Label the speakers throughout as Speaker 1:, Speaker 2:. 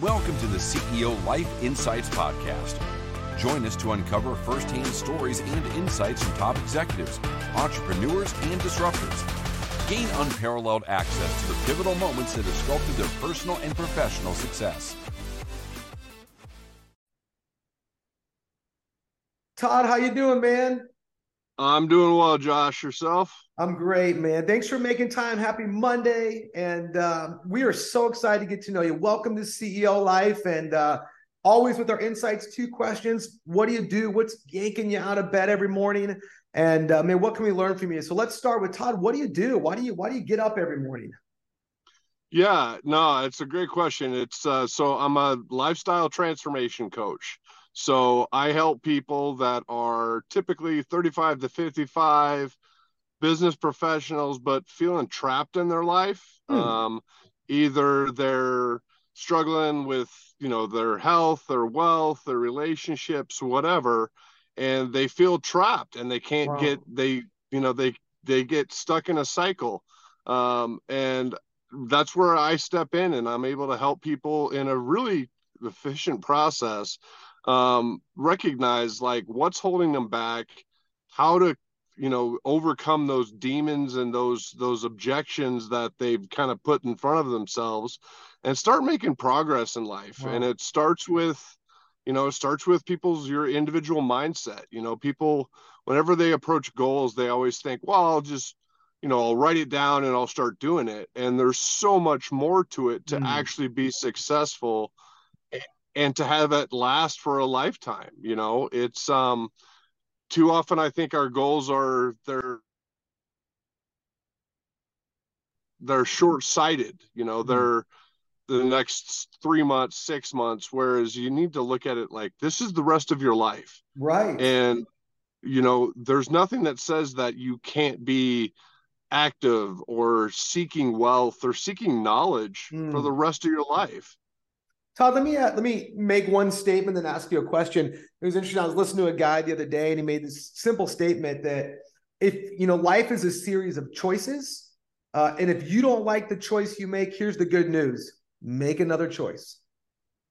Speaker 1: Welcome to the CEO Life Insights Podcast. Join us to uncover firsthand stories and insights from top executives, entrepreneurs, and disruptors. Gain unparalleled access to the pivotal moments that have sculpted their personal and professional success.
Speaker 2: Todd, how you doing, man?
Speaker 3: I'm doing well, Josh. Yourself?
Speaker 2: I'm great, man. Thanks for making time. Happy Monday. And uh, we are so excited to get to know you. Welcome to CEO Life. And uh, always with our insights, two questions. What do you do? What's yanking you out of bed every morning? And uh, man, what can we learn from you? So let's start with Todd. What do you do? Why do you why do you get up every morning?
Speaker 3: Yeah, no, it's a great question. It's uh, so I'm a lifestyle transformation coach. So I help people that are typically 35 to 55 business professionals, but feeling trapped in their life. Hmm. Um, either they're struggling with, you know, their health, their wealth, their relationships, whatever, and they feel trapped and they can't wow. get, they, you know, they, they get stuck in a cycle. Um, and that's where I step in and I'm able to help people in a really efficient process um, recognize like what's holding them back, how to you know overcome those demons and those those objections that they've kind of put in front of themselves and start making progress in life wow. and it starts with you know it starts with people's your individual mindset you know people whenever they approach goals they always think well i'll just you know i'll write it down and i'll start doing it and there's so much more to it to mm. actually be successful and to have it last for a lifetime you know? It's um too often i think our goals are they're they're short-sighted you know? Mm-hmm. they're the next three months six months whereas you need to look at it like this is the rest of your life.
Speaker 2: Right.
Speaker 3: And you know there's nothing that says that you can't be active or seeking wealth or seeking knowledge mm. for the rest of your life
Speaker 2: Todd, let me uh, let me make one statement, then ask you a question. It was interesting. I was listening to a guy the other day, and he made this simple statement that if you know life is a series of choices, uh, and if you don't like the choice you make, here's the good news: make another choice.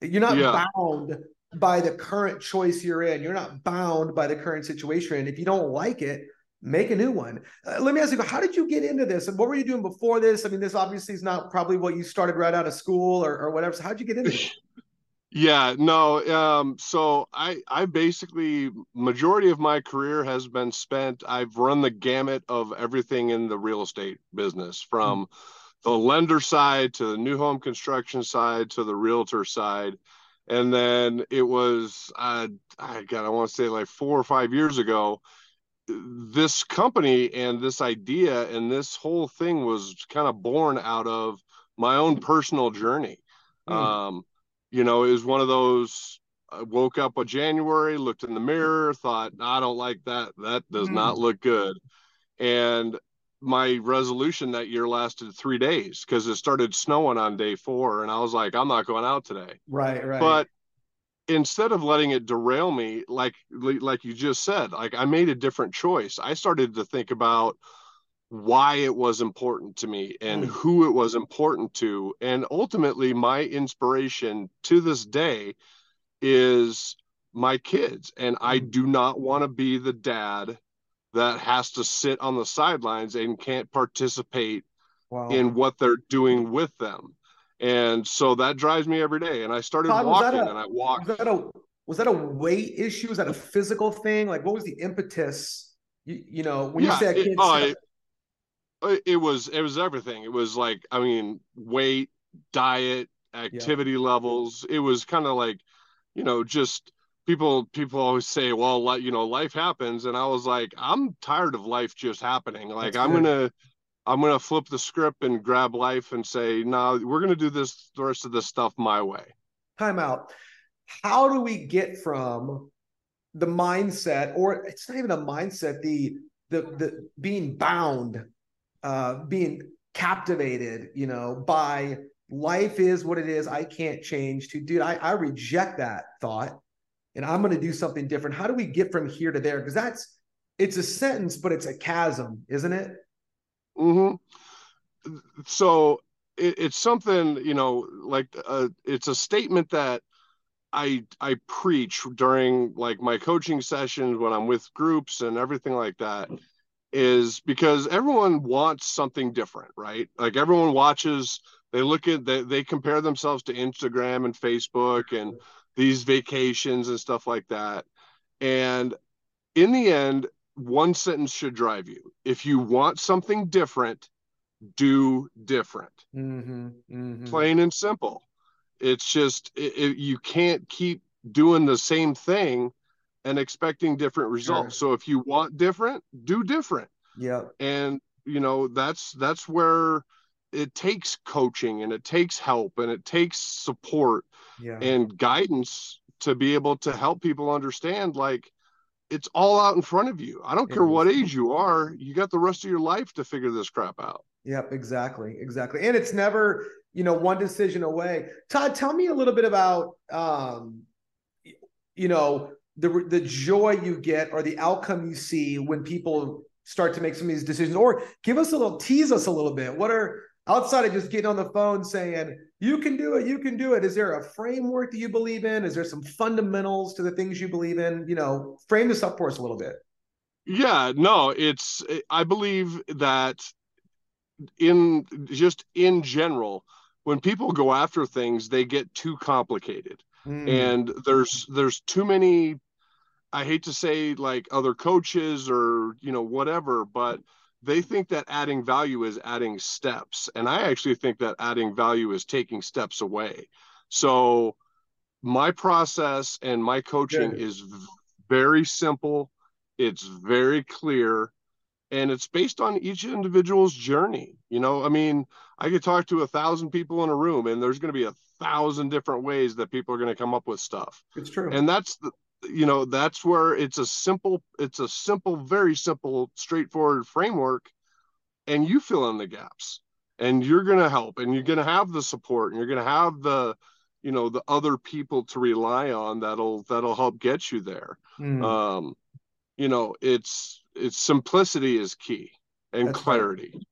Speaker 2: You're not yeah. bound by the current choice you're in. You're not bound by the current situation. And if you don't like it, make a new one. Uh, let me ask you, how did you get into this? And what were you doing before this? I mean, this obviously is not probably what you started right out of school or, or whatever. So how'd you get into it?
Speaker 3: Yeah, no. Um, so I, I basically majority of my career has been spent. I've run the gamut of everything in the real estate business, from mm-hmm. the lender side to the new home construction side to the realtor side, and then it was, uh, I got, I want to say like four or five years ago, this company and this idea and this whole thing was kind of born out of my own personal journey. Mm. Um, you know, it was one of those. I woke up in January, looked in the mirror, thought, I don't like that. That does mm. not look good. And my resolution that year lasted three days because it started snowing on day four. And I was like, I'm not going out today.
Speaker 2: Right, right.
Speaker 3: But instead of letting it derail me like like you just said like i made a different choice i started to think about why it was important to me and mm. who it was important to and ultimately my inspiration to this day is my kids and i mm. do not want to be the dad that has to sit on the sidelines and can't participate wow. in what they're doing with them and so that drives me every day. And I started Todd, walking, a, and I walked.
Speaker 2: Was that, a, was that a weight issue? Was that a physical thing? Like, what was the impetus? You, you know, when yeah, you said
Speaker 3: it, oh, it, uh, it, was it was everything. It was like I mean, weight, diet, activity yeah. levels. It was kind of like, you know, just people people always say, well, you know, life happens, and I was like, I'm tired of life just happening. Like That's I'm good. gonna I'm going to flip the script and grab life and say, no, we're going to do this, the rest of this stuff my way.
Speaker 2: Time out. How do we get from the mindset, or it's not even a mindset, the, the, the being bound, uh, being captivated, you know, by life is what it is. I can't change to, dude, I, I reject that thought and I'm going to do something different. How do we get from here to there? Because that's, it's a sentence, but it's a chasm, isn't it?
Speaker 3: Mm-hmm. So it, it's something you know like uh, it's a statement that I I preach during like my coaching sessions when I'm with groups and everything like that is because everyone wants something different, right? Like everyone watches, they look at they, they compare themselves to Instagram and Facebook and these vacations and stuff like that. And in the end, one sentence should drive you. If you want something different, do different. Mm-hmm, mm-hmm. Plain and simple. It's just it, it, you can't keep doing the same thing and expecting different results. Sure. So if you want different, do different.
Speaker 2: Yeah.
Speaker 3: And you know, that's that's where it takes coaching and it takes help and it takes support yeah. and guidance to be able to help people understand like it's all out in front of you. I don't care what age you are, you got the rest of your life to figure this crap out.
Speaker 2: Yep, exactly. Exactly. And it's never, you know, one decision away. Todd, tell me a little bit about um you know, the the joy you get or the outcome you see when people start to make some of these decisions or give us a little tease us a little bit. What are outside of just getting on the phone saying you can do it you can do it. Is there a framework that you believe in? Is there some fundamentals to the things you believe in? You know frame this up for us a little bit.
Speaker 3: Yeah no it's i believe that in just in general when people go after things they get too complicated. Mm. and there's there's too many i hate to say like other coaches or you know whatever but they think that adding value is adding steps. And i actually think that adding value is taking steps away. So my process and my coaching Good. is very simple. It's very clear. And it's based on each individual's journey. You know i mean i could talk to a thousand people in a room and there's going to be a thousand different ways that people are going to come up with stuff.
Speaker 2: It's true.
Speaker 3: And that's the you know that's where it's a simple it's a simple very simple straightforward framework and you fill in the gaps and you're going to help and you're going to have the support and you're going to have the you know the other people to rely on that'll that'll help get you there mm. um you know it's it's simplicity is key and that's clarity right.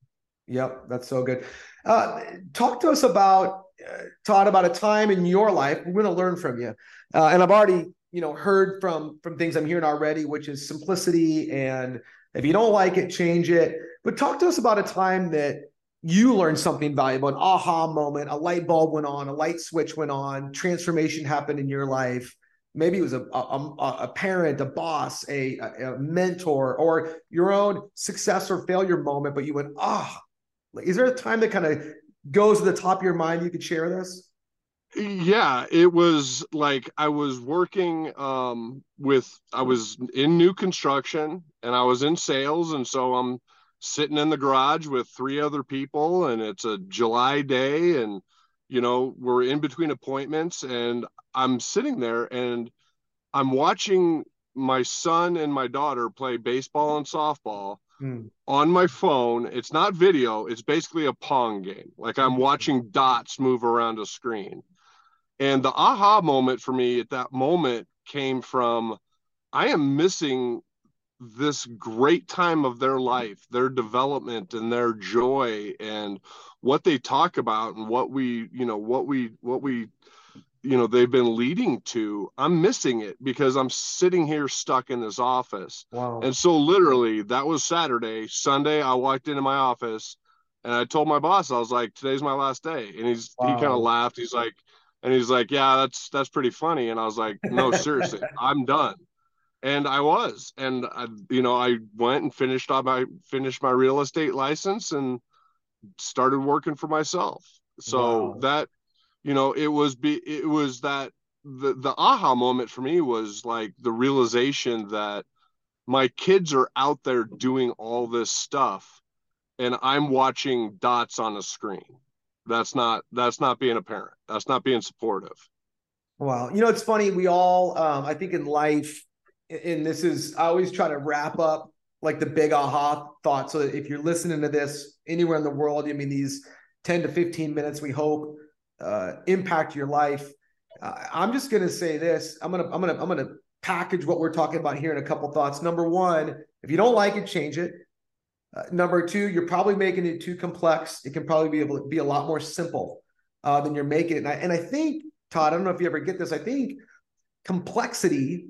Speaker 2: yep that's so good uh talk to us about uh, Todd about a time in your life we're going to learn from you uh, and I've already you know heard from from things i'm hearing already which is simplicity and if you don't like it change it. But talk to us about a time that you learned something valuable an aha moment a light bulb went on a light switch went on transformation happened in your life. Maybe it was a, a, a parent a boss a, a, mentor or your own success or failure moment but you went ah. Oh. is there a time that kind of goes to the top of your mind you could share this
Speaker 3: yeah it was like i was working um with i was in new construction and i was in sales and so i'm sitting in the garage with three other people and it's a july day and you know we're in between appointments and i'm sitting there and i'm watching my son and my daughter play baseball and softball mm. on my phone. It's not video it's basically a pong game. Like i'm watching dots move around a screen and the aha moment for me at that moment came from I am missing this great time of their life, their development and their joy and what they talk about and what we, you know, what we, what we, you know, they've been leading to. I'm missing it because I'm sitting here stuck in this office. Wow. And so literally that was Saturday. Sunday, I walked into my office and I told my boss, I was like, today's my last day. And he's, wow. he kind of laughed. He's like, and he's like, "Yeah, that's that's pretty funny." And I was like, "No, seriously, I'm done." And I was, and I, you know, I went and finished on my finished my real estate license and started working for myself. So wow. that, you know, it was be it was that the the aha moment for me was like the realization that my kids are out there doing all this stuff and I'm watching dots on a screen that's not that's not being a parent that's not being supportive.
Speaker 2: Wow you know it's funny we all um, i think in life and this is i always try to wrap up like the big aha thought so if you're listening to this anywhere in the world i mean these 10 to 15 minutes we hope uh, impact your life. Uh, i'm just going to say this i'm going to i'm going to i'm going to package what we're talking about here in a couple thoughts. Number one if you don't like it change it Uh, number two, you're probably making it too complex. It can probably be able to be a lot more simple uh, than you're making it. And I, and I think, Todd, I don't know if you ever get this. I think complexity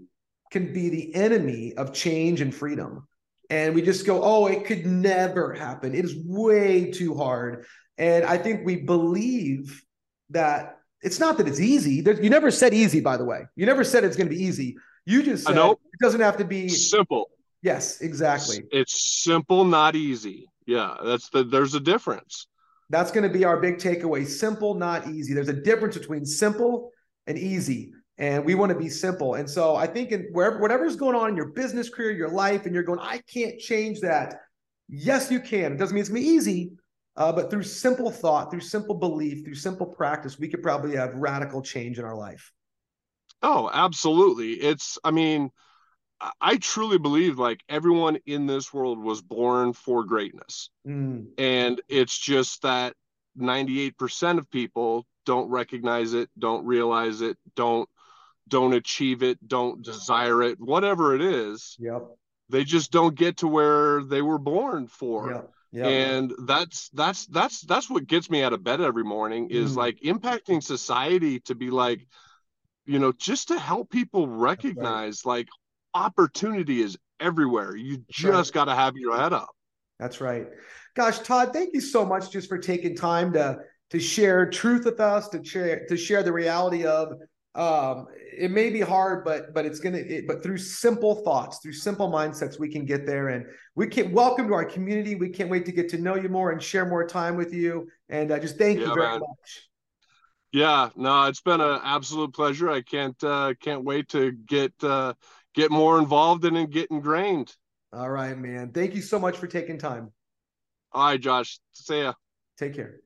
Speaker 2: can be the enemy of change and freedom. And we just go, oh, it could never happen. It is way too hard. And I think we believe that it's not that it's easy. There's, you never said easy, by the way. You never said it's going to be easy. You just said it doesn't have to be
Speaker 3: simple.
Speaker 2: Yes, exactly.
Speaker 3: It's simple, not easy. Yeah, that's the there's a difference.
Speaker 2: That's going to be our big takeaway. Simple, not easy. There's a difference between simple and easy. And we want to be simple. And so I think in wherever whatever's going on in your business career, your life, and you're going, I can't change that. Yes, you can. It doesn't mean it's gonna be easy, uh, but through simple thought, through simple belief, through simple practice, we could probably have radical change in our life.
Speaker 3: Oh, absolutely. It's, I mean, I truly believe like everyone in this world was born for greatness. Mm. And it's just that 98% of people don't recognize it, don't realize it, don't don't achieve it, don't desire it, whatever it is.
Speaker 2: Yep.
Speaker 3: They just don't get to where they were born for. Yep. Yep. And that's that's that's that's what gets me out of bed every morning is mm. like impacting society to be like you know just to help people recognize right. like opportunity is everywhere. You just right. got to have your head up.
Speaker 2: That's right. Gosh, Todd, thank you so much just for taking time to to share truth with us, to share to share the reality of um, it may be hard, but but it's gonna it, but through simple thoughts, through simple mindsets, we can get there. And we can welcome to our community. We can't wait to get to know you more and share more time with you. And uh, just thank yeah, you very man. much.
Speaker 3: Yeah, no, it's been an absolute pleasure. I can't uh, can't wait to get uh, get more involved and get ingrained.
Speaker 2: All right, man. Thank you so much for taking time.
Speaker 3: All right, Josh. See ya.
Speaker 2: Take care.